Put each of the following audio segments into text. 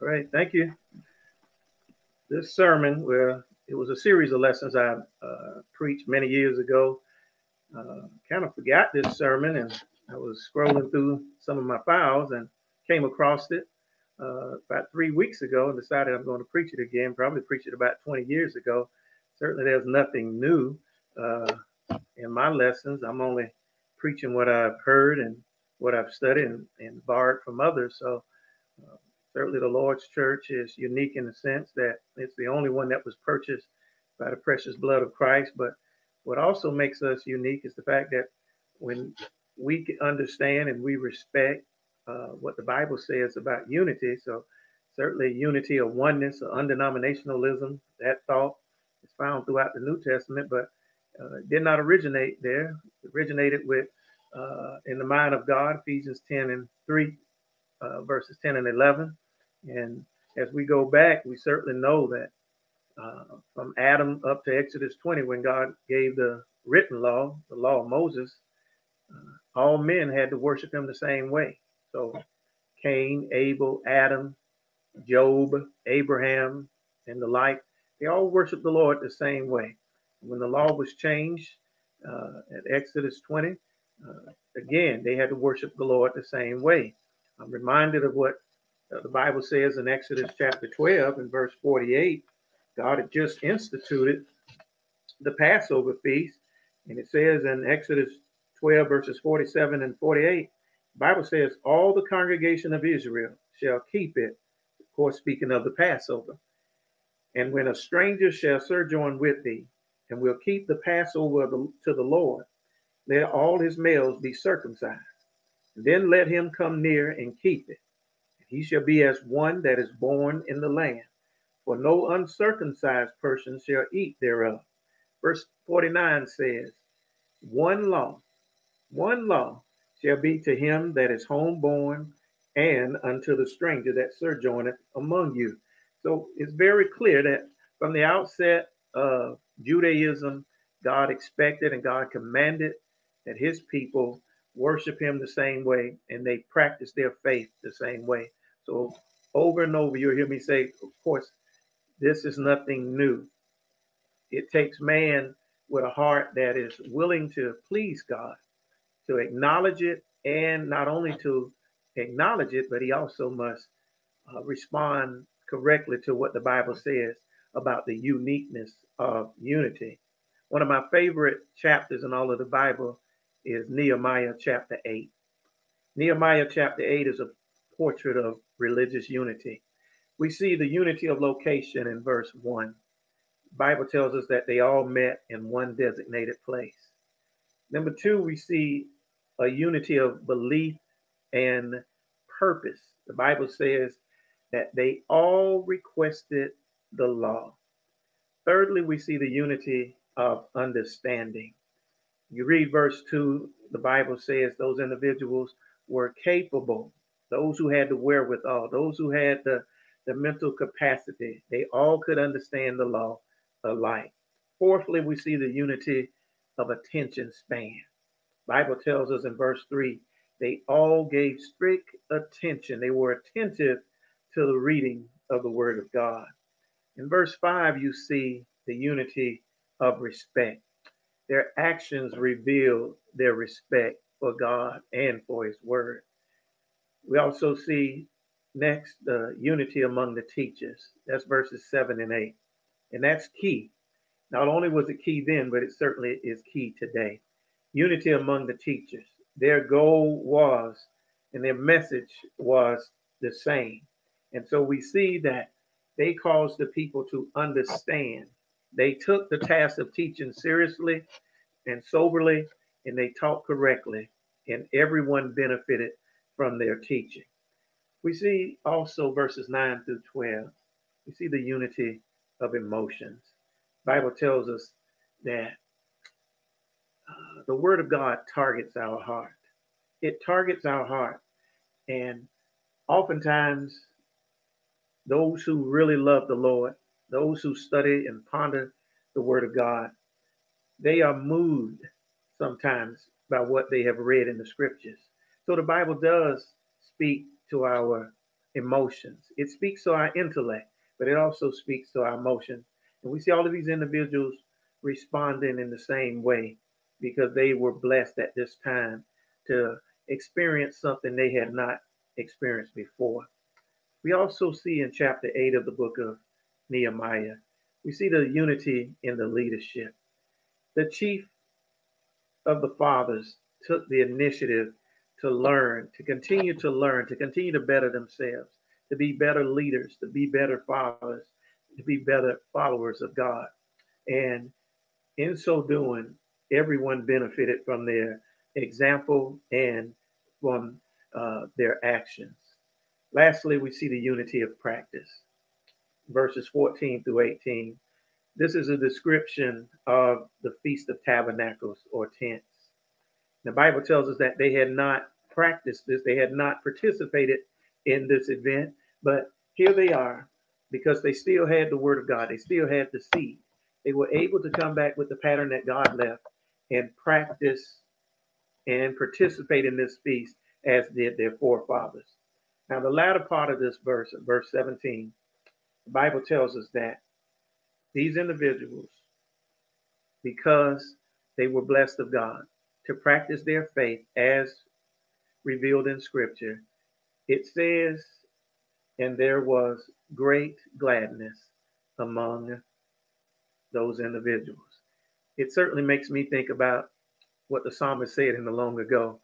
Right, thank you. This sermon, where it was a series of lessons I uh, preached many years ago. Uh, kind of forgot this sermon, and I was scrolling through some of my files and came across it uh, about three weeks ago and decided I'm going to preach it again. Probably preached it about 20 years ago. Certainly, there's nothing new uh, in my lessons. I'm only preaching what I've heard and what I've studied and, and borrowed from others. So uh, certainly the Lord's church is unique in the sense that it's the only one that was purchased by the precious blood of Christ. But what also makes us unique is the fact that when we understand and we respect uh, what the Bible says about unity, so certainly unity of oneness or undenominationalism, that thought is found throughout the New Testament, but uh, did not originate there. It originated with uh, in the mind of God, Ephesians 10 and 3, uh, verses 10 and 11. And as we go back, we certainly know that uh, from Adam up to Exodus 20, when God gave the written law, the law of Moses, uh, all men had to worship him the same way. So Cain, Abel, Adam, Job, Abraham, and the like, they all worshiped the Lord the same way. When the law was changed uh, at Exodus 20, uh, again, they had to worship the Lord the same way. I'm reminded of what Uh, the Bible says in Exodus chapter 12 and verse 48. God had just instituted the Passover feast, and it says in Exodus 12 verses 47 and 48, the Bible says, All the congregation of Israel shall keep it, of course, speaking of the Passover. And when a stranger shall sojourn with thee, and will keep the Passover to the Lord, let all his males be circumcised. Then let him come near and keep it. He shall be as one that is born in the land. For no uncircumcised person shall eat thereof. Verse 49 says, One law, one law shall be to him that is homeborn and unto the stranger that sojourneth among you. So it's very clear that from the outset of Judaism, God expected and God commanded that his people worship him the same way and they practice their faith the same way. So over and over, you'll hear me say, of course, this is nothing new. It takes man with a heart that is willing to please God, to acknowledge it, and not only to acknowledge it, but he also must uh, respond correctly to what the Bible says about the uniqueness of unity. One of my favorite chapters in all of the Bible is Nehemiah chapter 8. Nehemiah chapter 8 is a portrait of religious unity. We see the unity of location in verse 1. The Bible tells us that they all met in one designated place. Number two, we see a unity of belief and purpose. The Bible says that they all requested the law. Thirdly, we see the unity of understanding. You read verse 2, the Bible says those individuals were capable, those who had the wherewithal, those who had the, the mental capacity, they all could understand the law alike. Fourthly, we see the unity of attention span. Bible tells us in verse 3 they all gave strict attention. They were attentive to the reading of the word of God. In verse 5, you see the unity of respect. Their actions reveal their respect for God and for His Word. We also see next the uh, unity among the teachers. That's verses 7 and 8. And that's key. Not only was it key then, but it certainly is key today. Unity among the teachers. Their goal was, and their message was the same. And so we see that they caused the people to understand they took the task of teaching seriously and soberly, and they taught correctly, and everyone benefited from their teaching. We see also verses 9 through 12. We see the unity of emotions. Bible tells us that uh, the word of God targets our heart. It targets our heart. And oftentimes, those who really love the Lord those who study and ponder the Word of God, they are moved sometimes by what they have read in the Scriptures. So the Bible does speak to our emotions. It speaks to our intellect, but it also speaks to our emotions. And we see all of these individuals responding in the same way because they were blessed at this time to experience something they had not experienced before. We also see in chapter 8 of the book of Nehemiah, we see the unity in the leadership. The chief of the fathers took the initiative to learn, to continue to learn, to continue to better themselves, to be better leaders, to be better fathers, to be better followers of God. And in so doing, everyone benefited from their example and from uh, their actions. Lastly, we see the unity of practice. Verses 14 through 18. This is a description of the Feast of Tabernacles or tents. The Bible tells us that they had not practiced this, they had not participated in this event, but here they are because they still had the Word of God, they still had the seed. They were able to come back with the pattern that God left and practice and participate in this feast as did their forefathers. Now, the latter part of this verse, verse 17, the Bible tells us that these individuals, because they were blessed of God, to practice their faith as revealed in Scripture, it says, and there was great gladness among those individuals. It certainly makes me think about what the psalmist said in the long ago.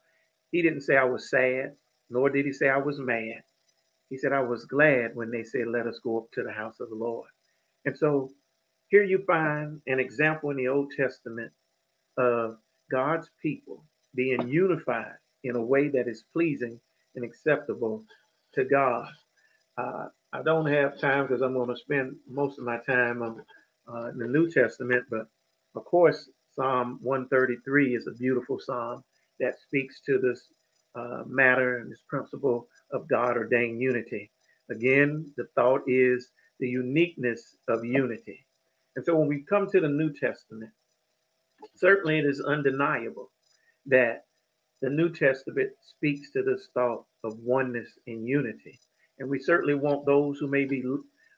He didn't say I was sad, nor did he say I was mad. He said I was glad when they said, Let us go up to the house of the Lord. And so here you find an example in the Old Testament of God's people being unified in a way that is pleasing and acceptable to God. Uh, I don't have time because I'm going to spend most of my time on uh, in the New Testament, but of course, Psalm 133 is a beautiful psalm that speaks to this uh, matter and this principle of God ordained unity. Again, the thought is the uniqueness of unity. And so when we come to the New Testament, certainly it is undeniable that the New Testament speaks to this thought of oneness and unity. And we certainly want those who may be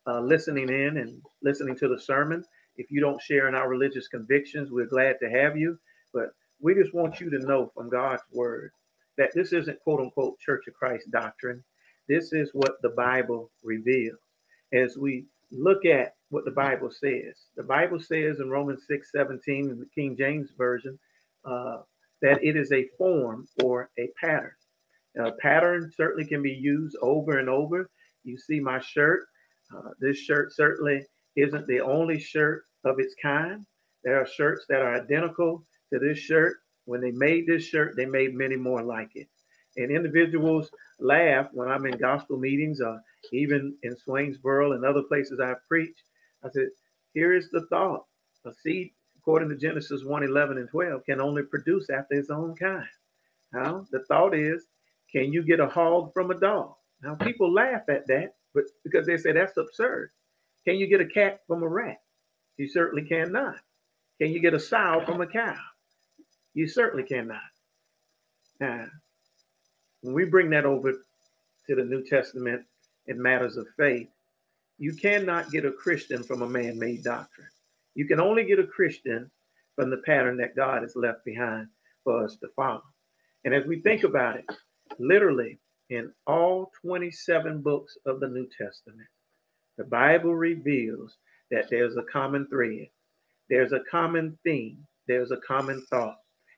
uh, listening in and listening to the sermon. If you don't share in our religious convictions, we're glad to have you. But we just want you to know from God's word that this isn't quote unquote Church of Christ doctrine. This is what the Bible reveals. As we look at what the Bible says, the Bible says in Romans 6 17 in the King James Version uh, that it is a form or a pattern. A pattern certainly can be used over and over. You see my shirt. Uh, this shirt certainly isn't the only shirt of its kind. There are shirts that are identical to this shirt. When they made this shirt, they made many more like it. And individuals laugh when I'm in gospel meetings, or even in Swainsboro and other places I've preached. I said, here is the thought. A seed, according to Genesis 1 11 and 12, can only produce after its own kind. Now, the thought is, can you get a hog from a dog? Now, people laugh at that, but because they say that's absurd. Can you get a cat from a rat? You certainly cannot. Can you get a sow from a cow? You certainly cannot. Now, when we bring that over to the New Testament in matters of faith, you cannot get a Christian from a man made doctrine. You can only get a Christian from the pattern that God has left behind for us to follow. And as we think about it, literally in all 27 books of the New Testament, the Bible reveals that there's a common thread, there's a common theme, there's a common thought.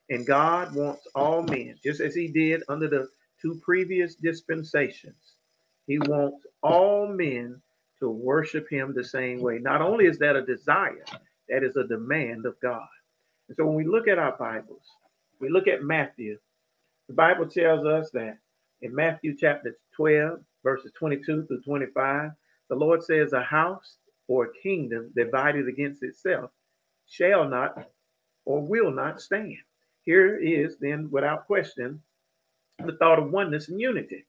And God wants all men, just as He did under the two previous dispensations, He wants all men to worship Him the same way. Not only is that a desire, that is a demand of God. And so when we look at our Bibles, we look at Matthew, the Bible tells us that in Matthew chapter 12, verses 22 through 25, the Lord says, A house or a kingdom divided against itself shall not or will not stand. Here is then, without question, the thought of oneness and unity.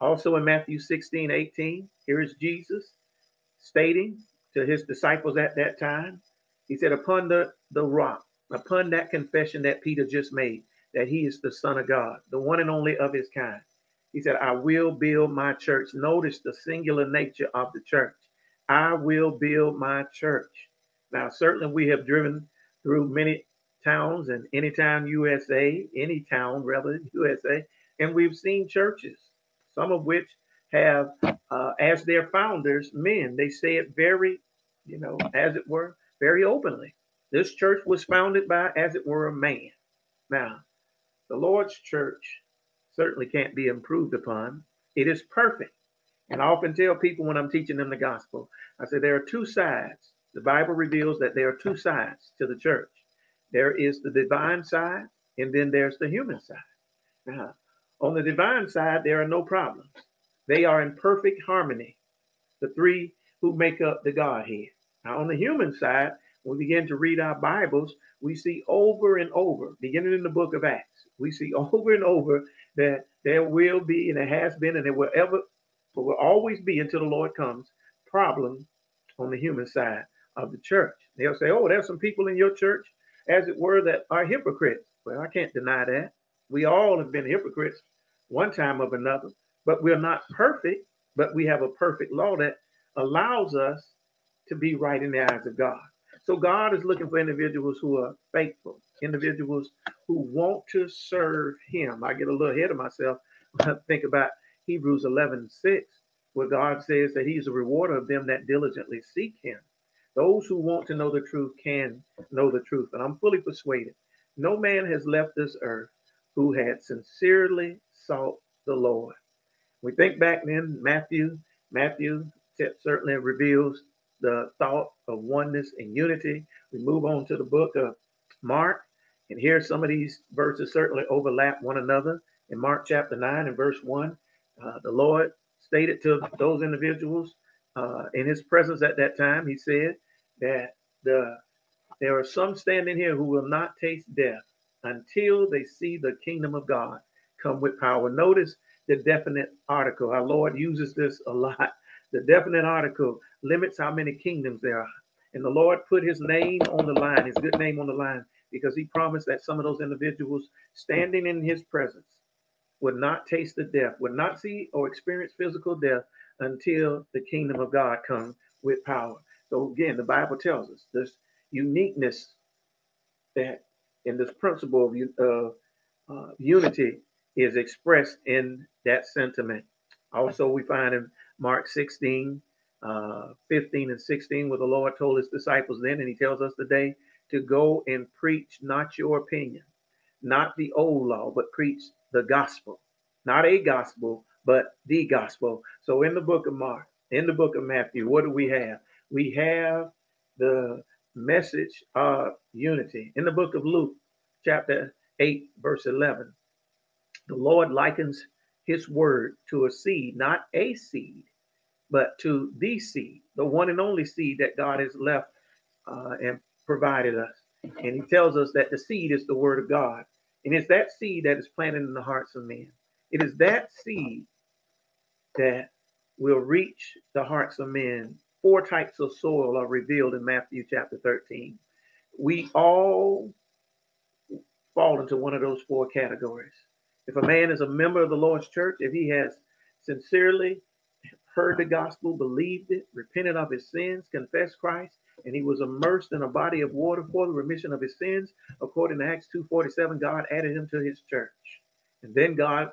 Also in Matthew 16, 18, here is Jesus stating to his disciples at that time, he said, Upon the, the rock, upon that confession that Peter just made, that he is the Son of God, the one and only of his kind. He said, I will build my church. Notice the singular nature of the church. I will build my church. Now, certainly we have driven through many towns and anytime USA, any town rather, USA, and we've seen churches, some of which have uh, as their founders men. They say it very, you know, as it were, very openly. This church was founded by, as it were, a man. Now, the Lord's church certainly can't be improved upon. It is perfect. And I often tell people when I'm teaching them the gospel, I say there are two sides. The Bible reveals that there are two sides to the church. There is the divine side, and then there's the human side. Now, on the divine side, there are no problems. They are in perfect harmony, the three who make up the Godhead. Now, on the human side, when we begin to read our Bibles, we see over and over, beginning in the book of Acts, we see over and over that there will be, and there has been, and there will ever, but will always be until the Lord comes, problems on the human side of the church. They'll say, Oh, there's some people in your church, as it were, that are hypocrites. Well, I can't deny that. We all have been hypocrites one time or another, but we're not perfect, but we have a perfect law that allows us to be right in the eyes of God. So God is looking for individuals who are faithful, individuals who want to serve Him. I get a little ahead of myself when I think about Hebrews 11 6, where God says that He's a rewarder of them that diligently seek Him. Those who want to know the truth can know the truth. And I'm fully persuaded no man has left this earth who had sincerely sought the Lord. We think back then, Matthew, Matthew certainly reveals the thought of oneness and unity. We move on to the book of Mark, and here some of these verses certainly overlap one another. In Mark chapter 9 and verse 1, uh, the Lord stated to those individuals uh, in his presence at that time, he said that the there are some standing here who will not taste death until they see the kingdom of God come with power. Notice the definite article. Our Lord uses this a lot. The definite article limits how many kingdoms there are. And the Lord put his name on the line, his good name on the line, because he promised that some of those individuals standing in his presence would not taste the death, would not see or experience physical death until the kingdom of God comes with power. So again, the Bible tells us this uniqueness that in this principle of uh, unity is expressed in that sentiment. Also, we find in Mark 16, uh, 15 and 16, where the Lord told his disciples then, and he tells us today to go and preach not your opinion, not the old law, but preach the gospel. Not a gospel, but the gospel. So in the book of Mark, in the book of Matthew, what do we have? We have the message of unity. In the book of Luke, chapter 8, verse 11, the Lord likens his word to a seed, not a seed, but to the seed, the one and only seed that God has left uh, and provided us. And he tells us that the seed is the word of God. And it's that seed that is planted in the hearts of men. It is that seed that will reach the hearts of men. Four types of soil are revealed in Matthew chapter 13. We all fall into one of those four categories. If a man is a member of the Lord's church, if he has sincerely heard the gospel, believed it, repented of his sins, confessed Christ, and he was immersed in a body of water for the remission of his sins, according to Acts 2:47, God added him to his church. And then God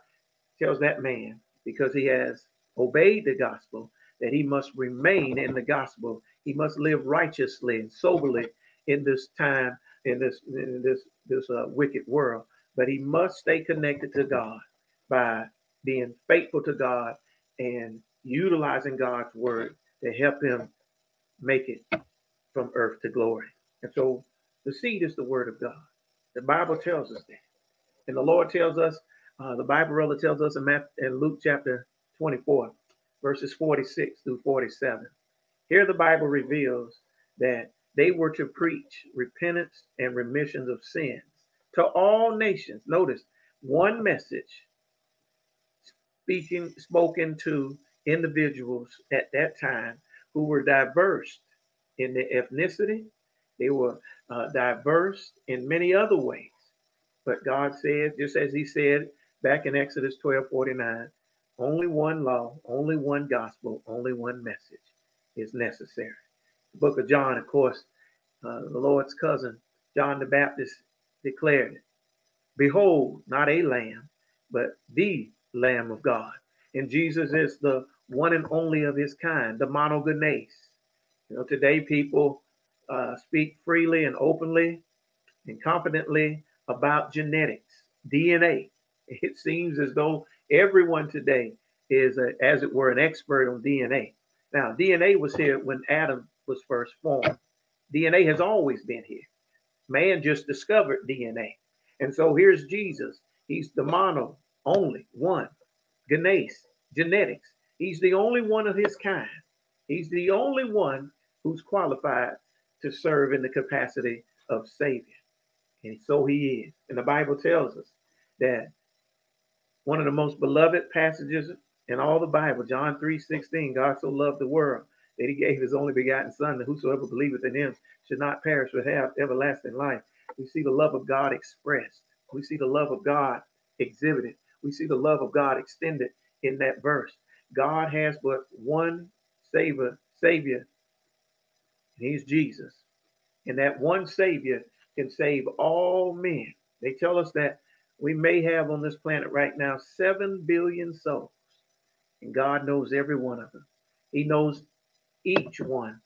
tells that man, because he has obeyed the gospel, that he must remain in the gospel. He must live righteously and soberly in this time, in this in this this uh, wicked world but he must stay connected to God by being faithful to God and utilizing God's word to help him make it from earth to glory. And so the seed is the word of God. The Bible tells us that. And the Lord tells us, uh, the Bible rather tells us in, Matthew, in Luke chapter 24, verses 46 through 47. Here the Bible reveals that they were to preach repentance and remissions of sins to all nations. Notice one message speaking spoken to individuals at that time who were diverse in their ethnicity. They were uh, diverse in many other ways. But God said, just as He said back in Exodus 12 49, Only one law, only one gospel, only one message is necessary. The book of John, of course, uh, the Lord's cousin, John the Baptist, declared it. Behold, not a lamb, but the Lamb of God. And Jesus is the one and only of his kind, the monogenes. You know, today people uh, speak freely and openly and confidently about genetics, DNA. It seems as though everyone today is, a, as it were, an expert on DNA. Now, DNA was here when Adam was first formed. DNA has always been here. Man just discovered DNA. And so here's Jesus. He's the mono, only one, genes, genetics. He's the only one of his kind. He's the only one who's qualified to serve in the capacity of Savior. And so he is. And the Bible tells us that one of the most beloved passages in all the Bible, John 3 16, God so loved the world that he gave his only begotten Son, that whosoever believeth in him should not perish but have everlasting life. We see the love of God expressed. We see the love of God exhibited. We see the love of God extended in that verse. God has but one savior, savior, and he's Jesus. And that one savior can save all men. They tell us that we may have on this planet right now 7 billion souls. And God knows every one of them. He knows each one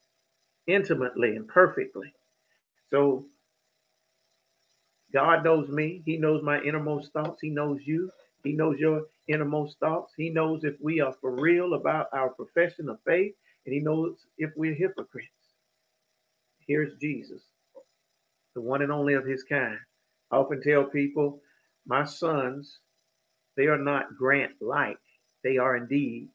intimately and perfectly. So God knows me. He knows my innermost thoughts. He knows you. He knows your innermost thoughts. He knows if we are for real about our profession of faith, and He knows if we're hypocrites. Here's Jesus, the one and only of His kind. I often tell people, my sons, they are not grant like, they are indeed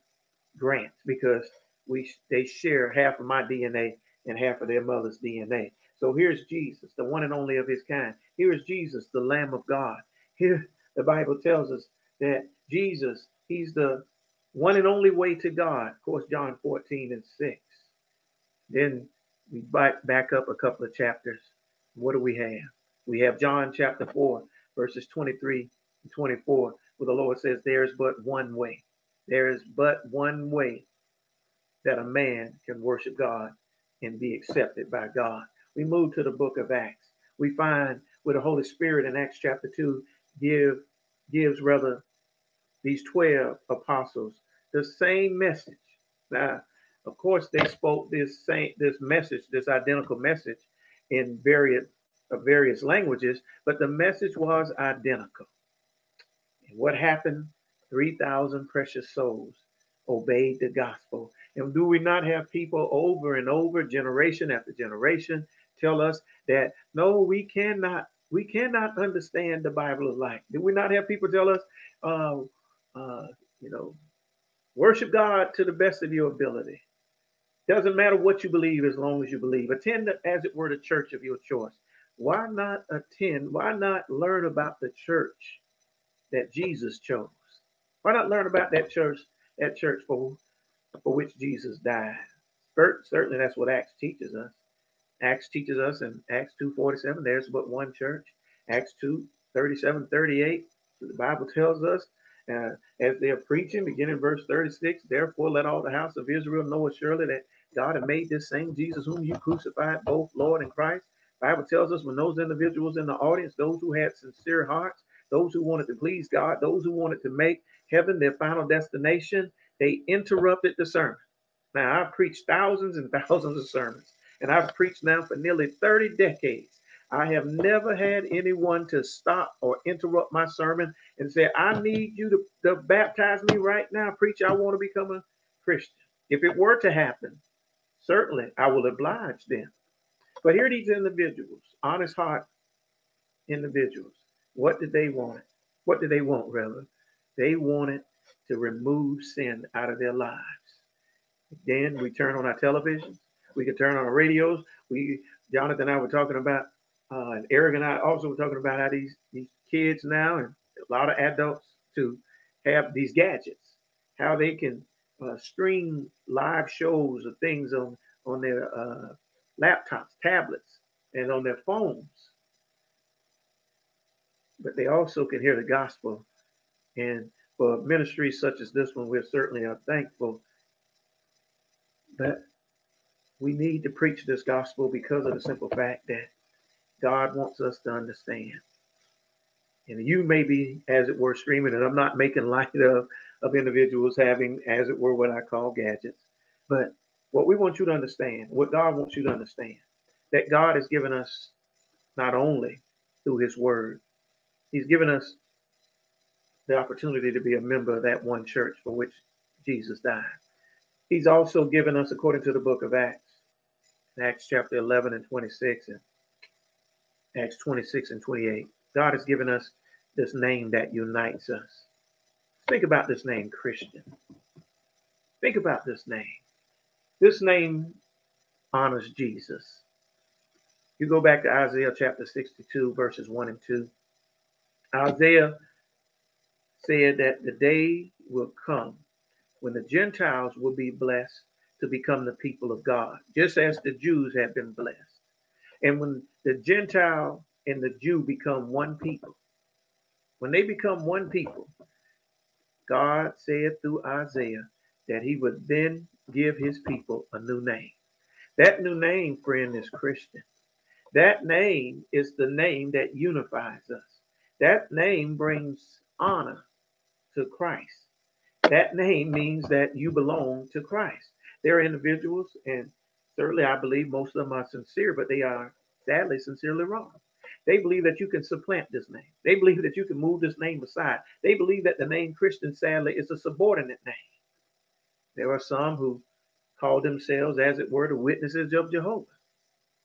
grants because we they share half of my DNA and half of their mother's DNA. So here's Jesus, the one and only of his kind. Here is Jesus, the Lamb of God. Here the Bible tells us that Jesus, he's the one and only way to God. Of course, John 14 and 6. Then we back, back up a couple of chapters. What do we have? We have John chapter 4, verses 23 and 24, where the Lord says, There's but one way. There is but one way that a man can worship God and be accepted by God. We move to the book of Acts. We find where the Holy Spirit in Acts chapter 2 give, gives rather these 12 apostles the same message. Now, of course, they spoke this same this message, this identical message in various uh, various languages, but the message was identical. And what happened? 3,000 precious souls obeyed the gospel. And do we not have people over and over, generation after generation, tell us that no, we cannot, we cannot understand the Bible of? Do we not have people tell us, uh, uh, you know, worship God to the best of your ability? Doesn't matter what you believe as long as you believe. Attend, as it were, the church of your choice. Why not attend? Why not learn about the church that Jesus chose? Why not learn about that church, that church for, for which Jesus died? Certainly, that's what Acts teaches us. Acts teaches us in Acts 2.47, there's but one church. Acts 2, 37, 38, the Bible tells us, uh, as they are preaching, beginning verse 36, therefore let all the house of Israel know surely that God had made this same Jesus whom you crucified, both Lord and Christ. Bible tells us when those individuals in the audience, those who had sincere hearts, those who wanted to please God, those who wanted to make heaven their final destination, they interrupted the sermon. Now, I've preached thousands and thousands of sermons, and I've preached now for nearly 30 decades. I have never had anyone to stop or interrupt my sermon and say, I need you to, to baptize me right now. Preacher, I want to become a Christian. If it were to happen, certainly I will oblige them. But here are these individuals, honest heart individuals. What did they want? What did they want, rather? They wanted to remove sin out of their lives. Then we turn on our televisions. We can turn on our radios. We, Jonathan and I were talking about uh, and Eric and I also were talking about how these, these kids now and a lot of adults to have these gadgets, how they can uh, stream live shows of things on on their uh, laptops, tablets, and on their phones. But they also can hear the gospel and for ministries such as this one, we're certainly are thankful that we need to preach this gospel because of the simple fact that God wants us to understand. And you may be, as it were, streaming, and I'm not making light of, of individuals having, as it were, what I call gadgets. But what we want you to understand, what God wants you to understand, that God has given us not only through his word, he's given us the opportunity to be a member of that one church for which Jesus died. He's also given us, according to the book of Acts, Acts chapter 11 and 26, and Acts 26 and 28. God has given us this name that unites us. Think about this name, Christian. Think about this name. This name honors Jesus. You go back to Isaiah chapter 62, verses 1 and 2. Isaiah said that the day will come when the Gentiles will be blessed to become the people of God, just as the Jews have been blessed. And when the Gentile and the Jew become one people, when they become one people, God said through Isaiah that he would then give his people a new name. That new name, friend, is Christian. That name is the name that unifies us. That name brings honor to Christ. That name means that you belong to Christ. There are individuals, and certainly I believe most of them are sincere, but they are sadly sincerely wrong. They believe that you can supplant this name. They believe that you can move this name aside. They believe that the name Christian, sadly, is a subordinate name. There are some who call themselves, as it were, the witnesses of Jehovah.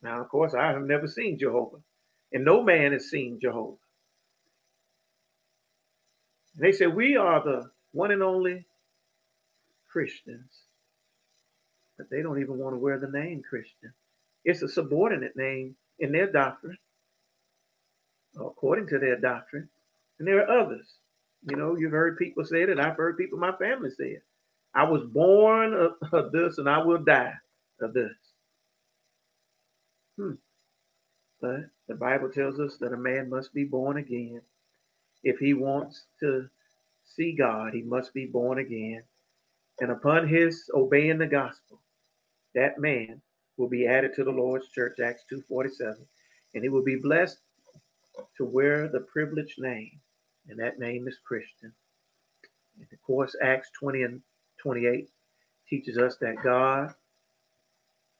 Now, of course, I have never seen Jehovah, and no man has seen Jehovah. And they say, We are the one and only Christians. But they don't even want to wear the name Christian. It's a subordinate name in their doctrine according to their doctrine. And there are others. You know, you've heard people say it, and I've heard people in my family say it. I was born of, of this and I will die of this. Hmm. But the Bible tells us that a man must be born again. If he wants to see God, he must be born again. And upon his obeying the gospel, that man will be added to the Lord's church, Acts 2.47. And he will be blessed to wear the privileged name, and that name is Christian. And of course, Acts 20 and 28 teaches us that God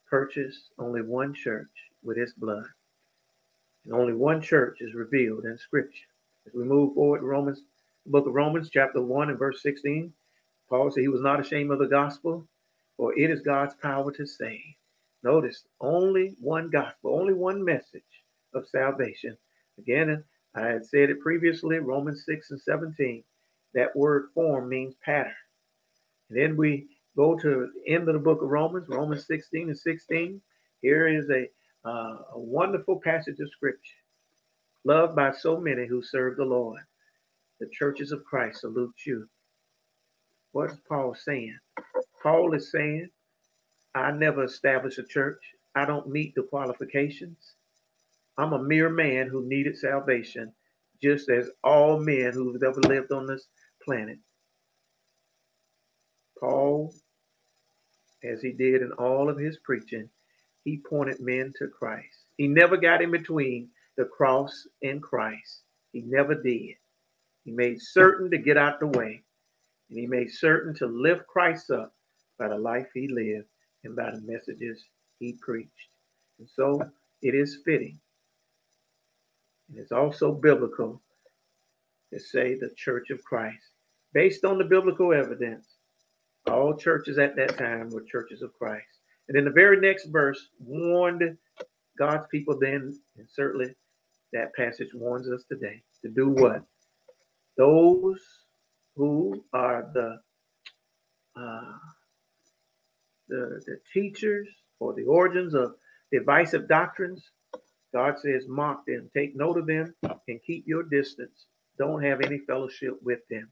purchased only one church with his blood. And only one church is revealed in Scripture. As we move forward, Romans, the book of Romans, chapter 1 and verse 16, Paul said he was not ashamed of the gospel, for it is God's power to save. Notice, only one gospel, only one message of salvation Again, I had said it previously, Romans 6 and 17. That word form means pattern. And then we go to the end of the book of Romans, Romans 16 and 16. Here is a, uh, a wonderful passage of scripture. Loved by so many who serve the Lord. The churches of Christ salute you. What is Paul saying? Paul is saying, I never established a church. I don't meet the qualifications. I'm a mere man who needed salvation, just as all men who've ever lived on this planet. Paul, as he did in all of his preaching, he pointed men to Christ. He never got in between the cross and Christ. He never did. He made certain to get out the way, and he made certain to lift Christ up by the life he lived and by the messages he preached. And so it is fitting and it's also biblical to say the church of Christ. Based on the biblical evidence, all churches at that time were churches of Christ. And in the very next verse, warned God's people then, and certainly that passage warns us today to do what? Those who are the uh, the, the teachers or the origins of divisive doctrines God says, mock them, take note of them, and keep your distance. Don't have any fellowship with them.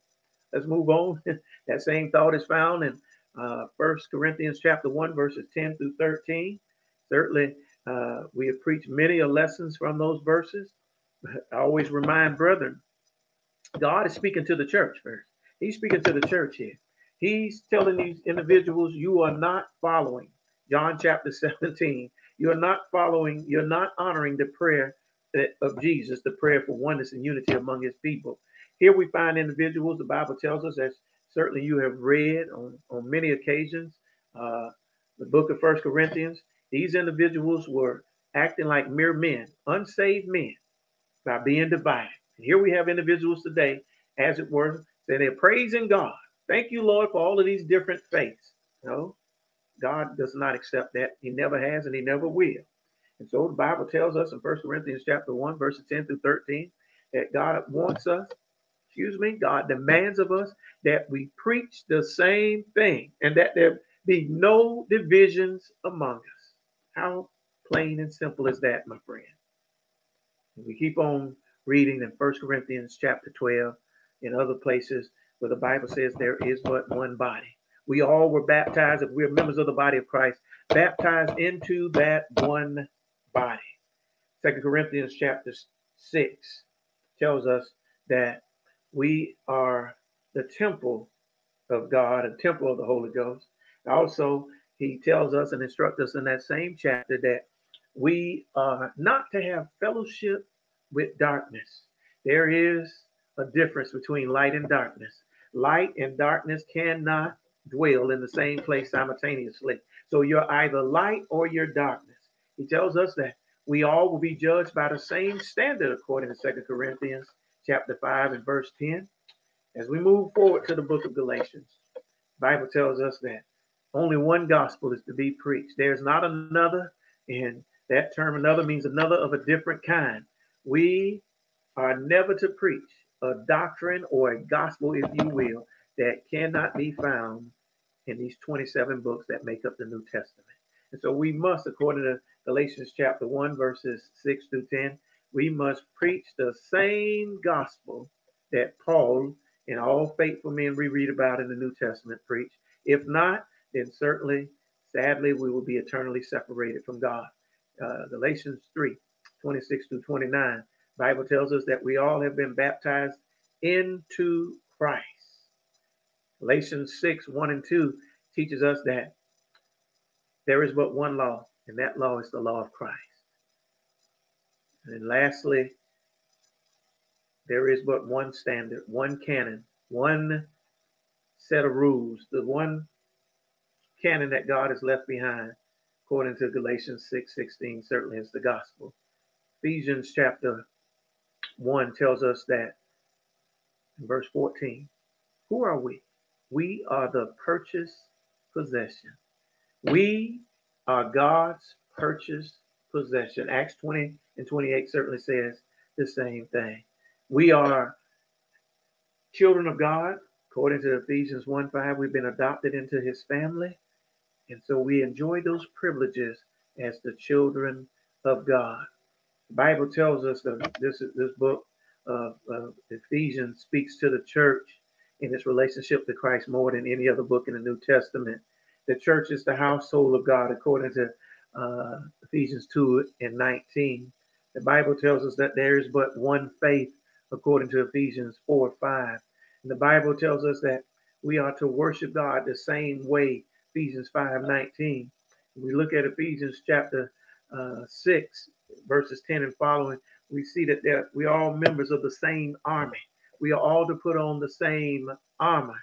Let's move on. that same thought is found in uh, 1 Corinthians chapter 1, verses 10 through 13. Certainly, uh, we have preached many lessons from those verses. I always remind brethren, God is speaking to the church first. He's speaking to the church here. He's telling these individuals, you are not following. John chapter 17. You're not following, you're not honoring the prayer of Jesus, the prayer for oneness and unity among his people. Here we find individuals, the Bible tells us, as certainly you have read on, on many occasions, uh, the book of First Corinthians. These individuals were acting like mere men, unsaved men, by being divided. And here we have individuals today, as it were, that they're praising God. Thank you, Lord, for all of these different faiths. No, God does not accept that. He never has and he never will. And so the Bible tells us in First Corinthians chapter 1, verses 10 through 13, that God wants us, excuse me, God demands of us that we preach the same thing and that there be no divisions among us. How plain and simple is that, my friend? We keep on reading in First Corinthians chapter 12, in other places where the Bible says there is but one body. We all were baptized, if we're members of the body of Christ, baptized into that one body. Second Corinthians chapter 6 tells us that we are the temple of God, a temple of the Holy Ghost. Also, he tells us and instructs us in that same chapter that we are not to have fellowship with darkness. There is a difference between light and darkness. Light and darkness cannot dwell in the same place simultaneously. So you're either light or you're darkness. He tells us that we all will be judged by the same standard according to Second Corinthians chapter 5 and verse 10. As we move forward to the book of Galatians, Bible tells us that only one gospel is to be preached. There's not another, and that term another means another of a different kind. We are never to preach a doctrine or a gospel, if you will, that cannot be found in these 27 books that make up the New Testament. And so we must, according to Galatians chapter 1, verses 6 through 10, we must preach the same gospel that Paul and all faithful men we read about in the New Testament preach. If not, then certainly, sadly, we will be eternally separated from God. Uh, Galatians 3, 26 through 29, Bible tells us that we all have been baptized into Christ. Galatians 6, 1 and 2 teaches us that there is but one law, and that law is the law of Christ. And lastly, there is but one standard, one canon, one set of rules, the one canon that God has left behind, according to Galatians 6 16, certainly is the gospel. Ephesians chapter 1 tells us that in verse 14, who are we? We are the purchased possession. We are God's purchased possession. Acts 20 and 28 certainly says the same thing. We are children of God. According to Ephesians 1 5, we've been adopted into his family. And so we enjoy those privileges as the children of God. The Bible tells us that this, this book of, of Ephesians speaks to the church in its relationship to Christ more than any other book in the New Testament. The church is the household of God, according to uh, Ephesians 2 and 19. The Bible tells us that there is but one faith, according to Ephesians 4 5. And the Bible tells us that we are to worship God the same way, Ephesians 5 19. We look at Ephesians chapter uh, 6, verses 10 and following, we see that we are all members of the same army. We are all to put on the same armor.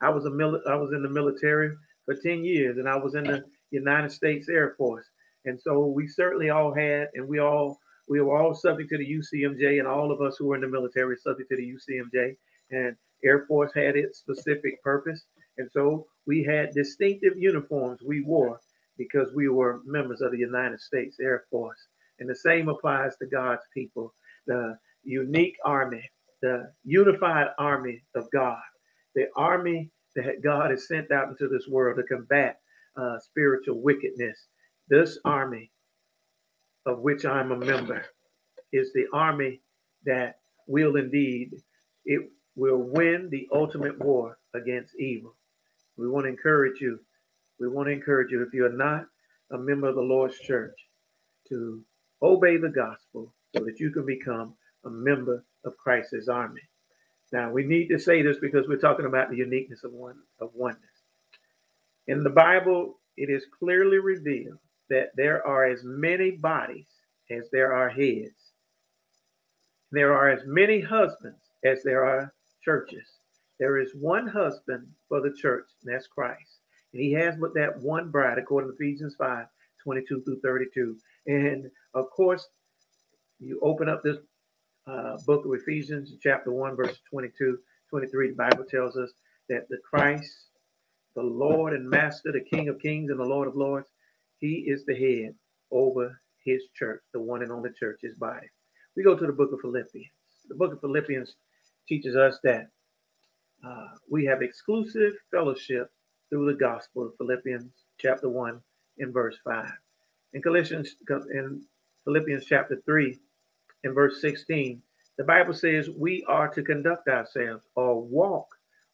I was a mili- I was in the military for 10 years and I was in the United States Air Force. And so we certainly all had, and we all we were all subject to the UCMJ, and all of us who were in the military subject to the UCMJ. And Air Force had its specific purpose, and so we had distinctive uniforms we wore because we were members of the United States Air Force. And the same applies to God's people, the unique army, the unified army of God, the army that God has sent out into this world to combat uh, spiritual wickedness. This army, of which I'm a member, is the army that will indeed it will win the ultimate war against evil. We want to encourage you. We want to encourage you if you're not a member of the Lord's church to obey the gospel so that you can become a member of Christ's army. Now we need to say this because we're talking about the uniqueness of one of oneness. In the Bible, it is clearly revealed that there are as many bodies as there are heads. There are as many husbands as there are churches. There is one husband for the church, and that's Christ. And he has but that one bride, according to Ephesians 5 22 through 32. And of course, you open up this uh, book of Ephesians, chapter 1, verse 22, 23, the Bible tells us that the Christ, the Lord and Master, the King of Kings and the Lord of Lords, he is the head over his church, the one and only church, his body. We go to the book of Philippians. The book of Philippians teaches us that uh, we have exclusive fellowship through the gospel of Philippians chapter 1 in verse 5. In Galatians, in Philippians chapter 3, in verse 16, the Bible says we are to conduct ourselves or walk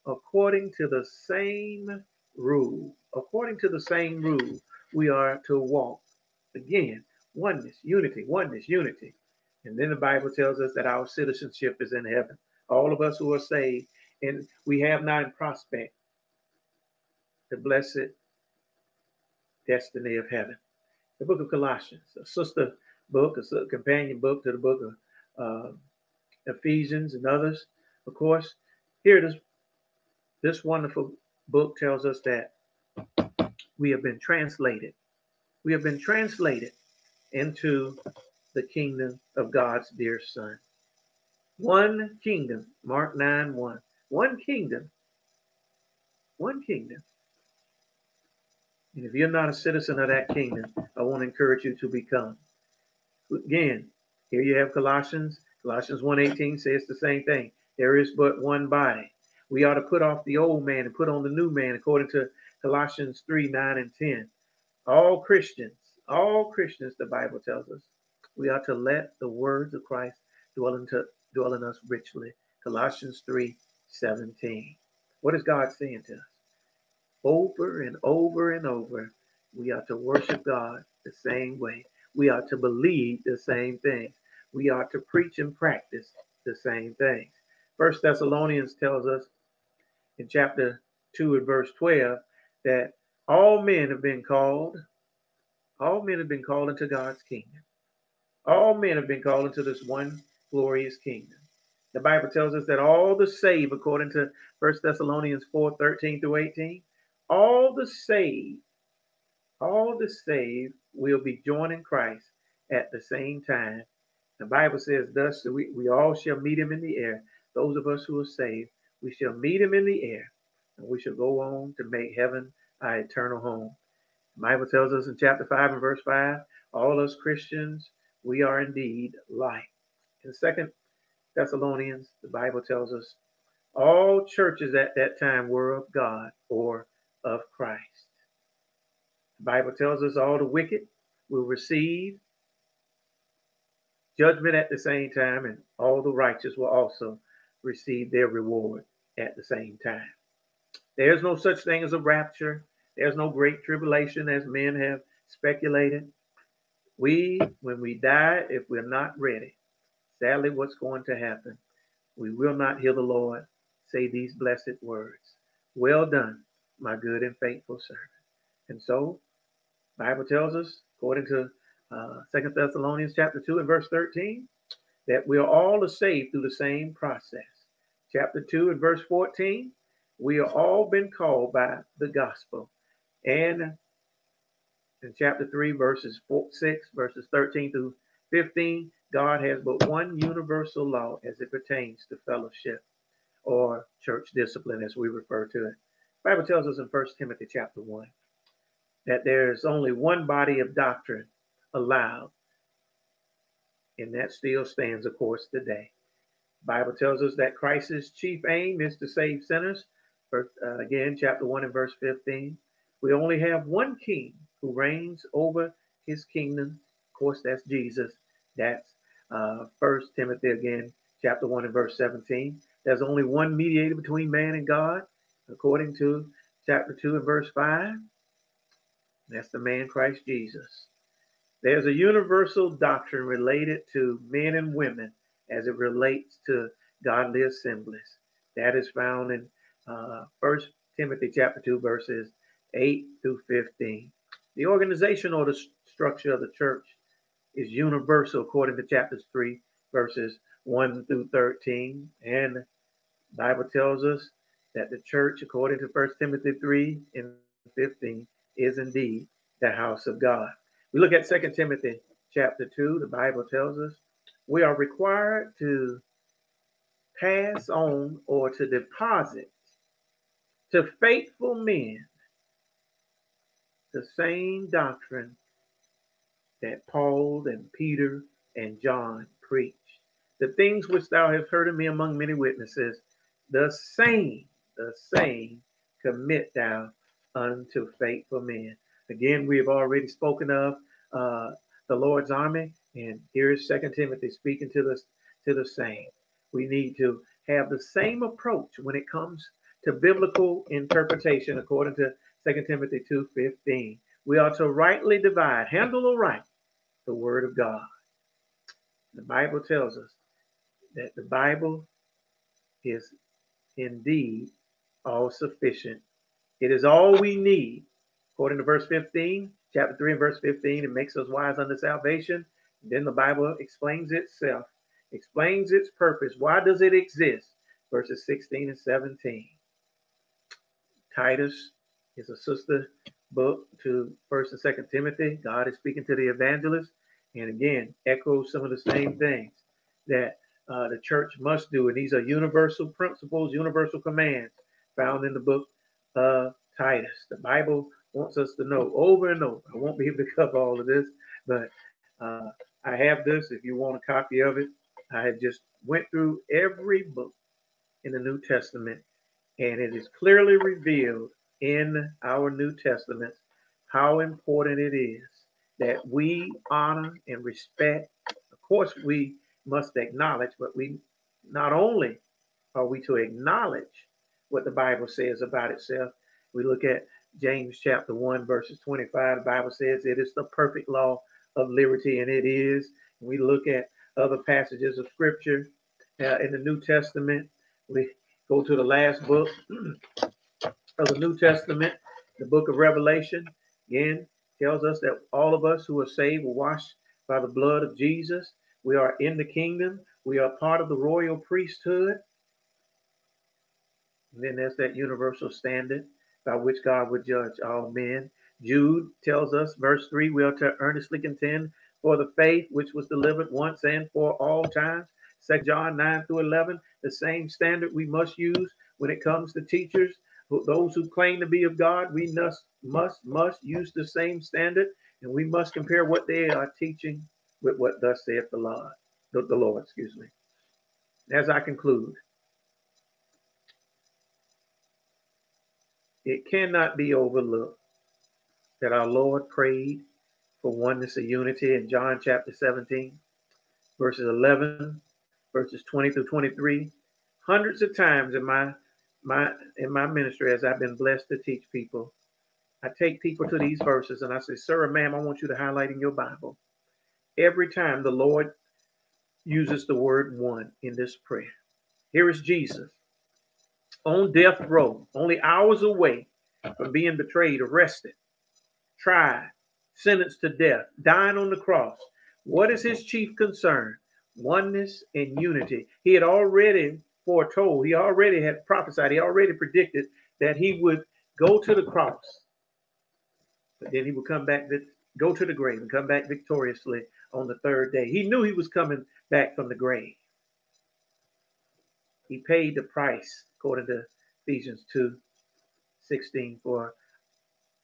according to the same rule. According to the same rule, we are to walk. Again, oneness, unity, oneness, unity. And then the Bible tells us that our citizenship is in heaven. All of us who are saved, and we have now in prospect the blessed destiny of heaven. The book of Colossians, a sister book, a companion book to the book of uh, Ephesians and others. Of course, here this this wonderful book tells us that we have been translated. We have been translated into the kingdom of God's dear Son. One kingdom, Mark 9 1. One kingdom. One kingdom. And if you're not a citizen of that kingdom, I want to encourage you to become. Again, here you have Colossians. Colossians 1.18 says the same thing. There is but one body. We ought to put off the old man and put on the new man, according to Colossians 3, 9, and 10. All Christians, all Christians, the Bible tells us, we ought to let the words of Christ dwell, into, dwell in us richly. Colossians 3, 17. What is God saying to us? Over and over and over, we ought to worship God the same way we ought to believe the same things. We ought to preach and practice the same things. First Thessalonians tells us in chapter 2 and verse 12 that all men have been called, all men have been called into God's kingdom. All men have been called into this one glorious kingdom. The Bible tells us that all the saved, according to 1 Thessalonians 4 13 through 18, all the saved, all the saved will be joining Christ at the same time. The Bible says, Thus we, we all shall meet him in the air. Those of us who are saved, we shall meet him in the air, and we shall go on to make heaven our eternal home. The Bible tells us in chapter 5 and verse 5, all us Christians, we are indeed light. In Second Thessalonians, the Bible tells us all churches at that time were of God or of Christ. The Bible tells us all the wicked will receive judgment at the same time, and all the righteous will also receive their reward at the same time. There's no such thing as a rapture. There's no great tribulation as men have speculated. We, when we die, if we're not ready, sadly, what's going to happen? We will not hear the Lord say these blessed words Well done, my good and faithful servant. And so Bible tells us, according to uh, Second Thessalonians chapter 2 and verse 13, that we are all saved through the same process. Chapter 2 and verse 14, we are all been called by the gospel. And in chapter 3, verses 4, 6, verses 13 through 15, God has but one universal law as it pertains to fellowship or church discipline, as we refer to it. The Bible tells us in 1 Timothy chapter 1 that there's only one body of doctrine allowed. And that still stands, of course, today. Bible tells us that Christ's chief aim is to save sinners. First, uh, again, chapter 1 and verse 15. We only have one king who reigns over his kingdom. Of course, that's Jesus. That's uh, First Timothy again, chapter 1 and verse 17. There's only one mediator between man and God, according to chapter 2 and verse 5. That's the man Christ Jesus. There's a universal doctrine related to men and women as it relates to godly assemblies. That is found in uh, Timothy chapter 2, verses 8 through 15. The organization or the structure of the church is universal according to chapters 3, verses 1 through 13. And the Bible tells us that the church, according to 1 Timothy 3 and 15, is indeed the house of God. We look at 2 Timothy chapter 2, the Bible tells us we are required to pass on or to deposit to faithful men the same doctrine that Paul and Peter and John preached. The things which thou hast heard of me among many witnesses, the same, the same commit thou unto faithful men. Again, we have already spoken of uh, the Lord's army, and here is Second Timothy speaking to the to the same. We need to have the same approach when it comes to biblical interpretation, according to 2 Timothy 2:15. We are to rightly divide, handle aright the word of God. The Bible tells us that the Bible is indeed all sufficient. It is all we need. According to verse 15, chapter 3 and verse 15, it makes us wise unto salvation. Then the Bible explains itself, explains its purpose. Why does it exist? Verses 16 and 17. Titus is a sister book to First and Second Timothy. God is speaking to the evangelist, and again echoes some of the same things that uh, the church must do. And these are universal principles, universal commands found in the book of Titus. The Bible wants us to know over and over. I won't be able to cover all of this, but uh, I have this. If you want a copy of it, I have just went through every book in the New Testament, and it is clearly revealed in our New Testament how important it is that we honor and respect. Of course, we must acknowledge, but we not only are we to acknowledge what the Bible says about itself, we look at James chapter 1, verses 25. The Bible says it is the perfect law of liberty, and it is. We look at other passages of scripture uh, in the New Testament. We go to the last book of the New Testament, the book of Revelation. Again, tells us that all of us who are saved were washed by the blood of Jesus. We are in the kingdom. We are part of the royal priesthood. And then there's that universal standard by which God would judge all men. Jude tells us, verse 3, we are to earnestly contend for the faith which was delivered once and for all times. 2 John 9 through 11, the same standard we must use when it comes to teachers, those who claim to be of God. We must, must, must use the same standard, and we must compare what they are teaching with what thus saith the Lord, the, the Lord, excuse me. As I conclude, it cannot be overlooked that our Lord prayed for oneness and unity in John chapter 17, verses 11, verses 20 through 23. Hundreds of times in my my in my ministry, as I've been blessed to teach people, I take people to these verses and I say, Sir or ma'am, I want you to highlight in your Bible. Every time the Lord uses the word one in this prayer. Here is Jesus on death row, only hours away from being betrayed, arrested, tried, sentenced to death, dying on the cross. What is his chief concern? Oneness and unity. He had already foretold, he already had prophesied, he already predicted that he would go to the cross, but then he would come back, go to the grave and come back victoriously on the third day. He knew he was coming back from the grave. He paid the price, according to Ephesians 2 16, for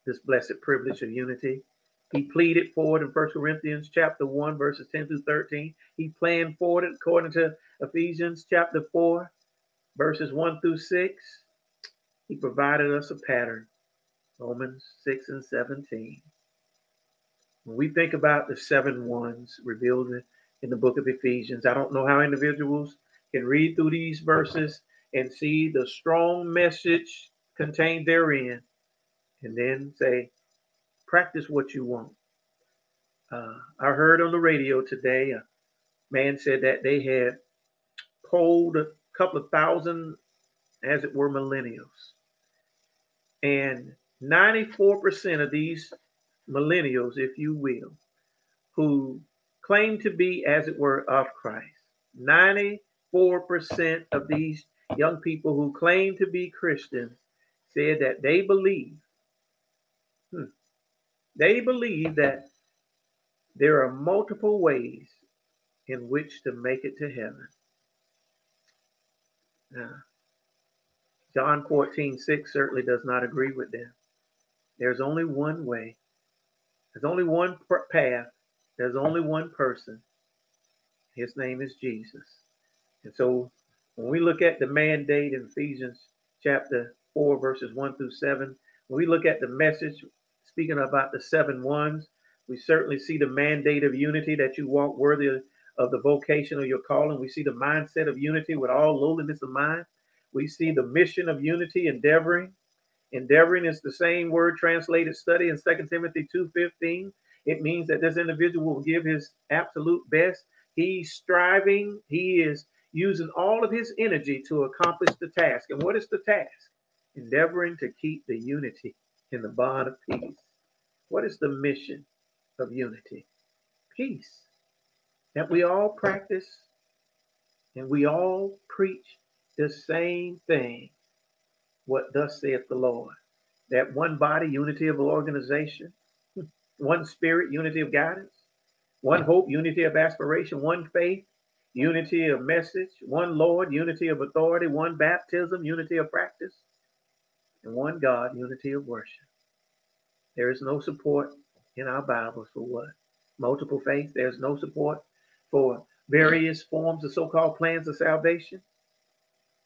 this blessed privilege of unity. He pleaded for it in 1 Corinthians chapter 1, verses 10 through 13. He planned for it according to Ephesians chapter 4, verses 1 through 6. He provided us a pattern. Romans 6 and 17. When we think about the seven ones revealed in the book of Ephesians, I don't know how individuals can read through these verses and see the strong message contained therein and then say, practice what you want. Uh, I heard on the radio today, a man said that they had polled a couple of thousand as it were, millennials. And 94% of these millennials, if you will, who claim to be, as it were, of Christ, 94% of these young people who claim to be Christians said that they believe, they believe that there are multiple ways in which to make it to heaven. Now, John 14, 6 certainly does not agree with them. There's only one way. There's only one path. There's only one person. His name is Jesus. And so when we look at the mandate in Ephesians chapter 4, verses 1 through 7, when we look at the message speaking about the seven ones, we certainly see the mandate of unity that you walk worthy of the vocation of your calling. We see the mindset of unity with all lowliness of mind. We see the mission of unity, endeavoring. Endeavoring is the same word translated study in 2 Timothy 2:15. It means that this individual will give his absolute best. He's striving, he is using all of his energy to accomplish the task. And what is the task? Endeavoring to keep the unity in the bond of peace. What is the mission of unity? Peace that we all practice and we all preach the same thing. What thus saith the Lord? That one body, unity of organization, one spirit, unity of guidance, one hope, unity of aspiration, one faith, unity of message, one Lord, unity of authority, one baptism, unity of practice, and one God, unity of worship. There is no support in our Bibles for what? Multiple faith. There's no support for various forms of so called plans of salvation.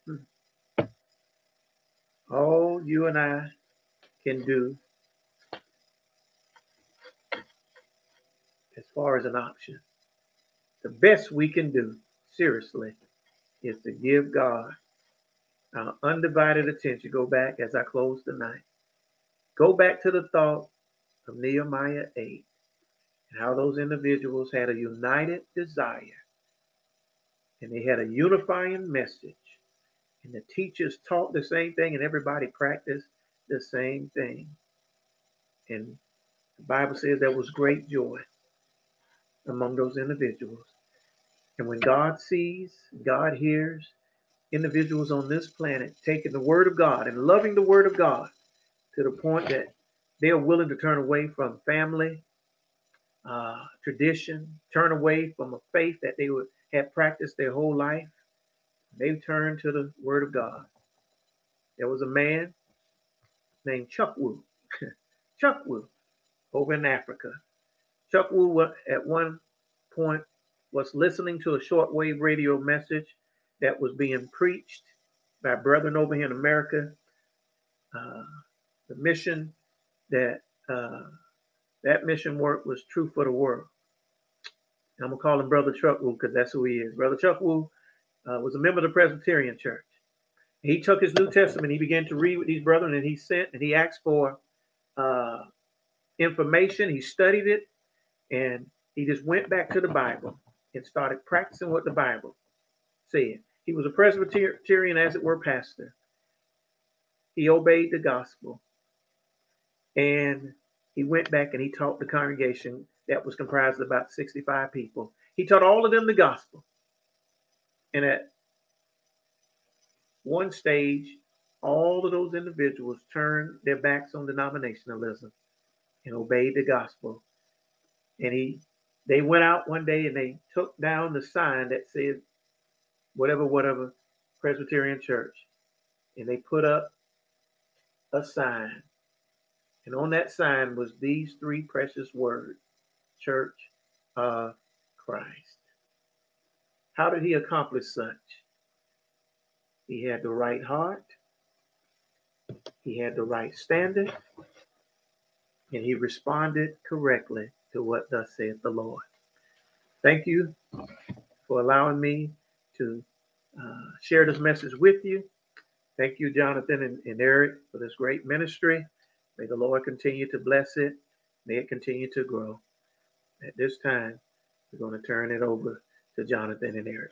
Hmm. All you and I can do as far as an option, the best we can do, seriously, is to give God our undivided attention. Go back as I close tonight. Go back to the thought of Nehemiah 8 and how those individuals had a united desire and they had a unifying message. And the teachers taught the same thing, and everybody practiced the same thing. And the Bible says there was great joy among those individuals. And when God sees, God hears individuals on this planet taking the Word of God and loving the Word of God to the point that they are willing to turn away from family, uh, tradition, turn away from a faith that they would have practiced their whole life. They turned to the Word of God. There was a man named Chukwu, Chukwu, over in Africa. Chukwu at one point was listening to a shortwave radio message that was being preached by brethren over here in America. Uh, the mission that uh, that mission work was true for the world. And I'm gonna call him Brother Chukwu because that's who he is. Brother Chukwu uh, was a member of the Presbyterian Church. He took his New Testament, he began to read with these brethren, and he sent and he asked for uh, information. He studied it, and he just went back to the Bible and started practicing what the Bible said. He was a Presbyterian, as it were, pastor. He obeyed the gospel, and he went back and he taught the congregation that was comprised of about 65 people. He taught all of them the gospel. And at one stage, all of those individuals turned their backs on denominationalism and obeyed the gospel. And he they went out one day and they took down the sign that said whatever, whatever Presbyterian Church. And they put up a sign and on that sign was these three precious words Church of Christ. How did he accomplish such? He had the right heart, he had the right standard, and he responded correctly to what thus saith the Lord. Thank you for allowing me to uh, share this message with you. Thank you, Jonathan and, and Eric, for this great ministry. May the Lord continue to bless it. May it continue to grow. At this time, we're going to turn it over to Jonathan and Eric.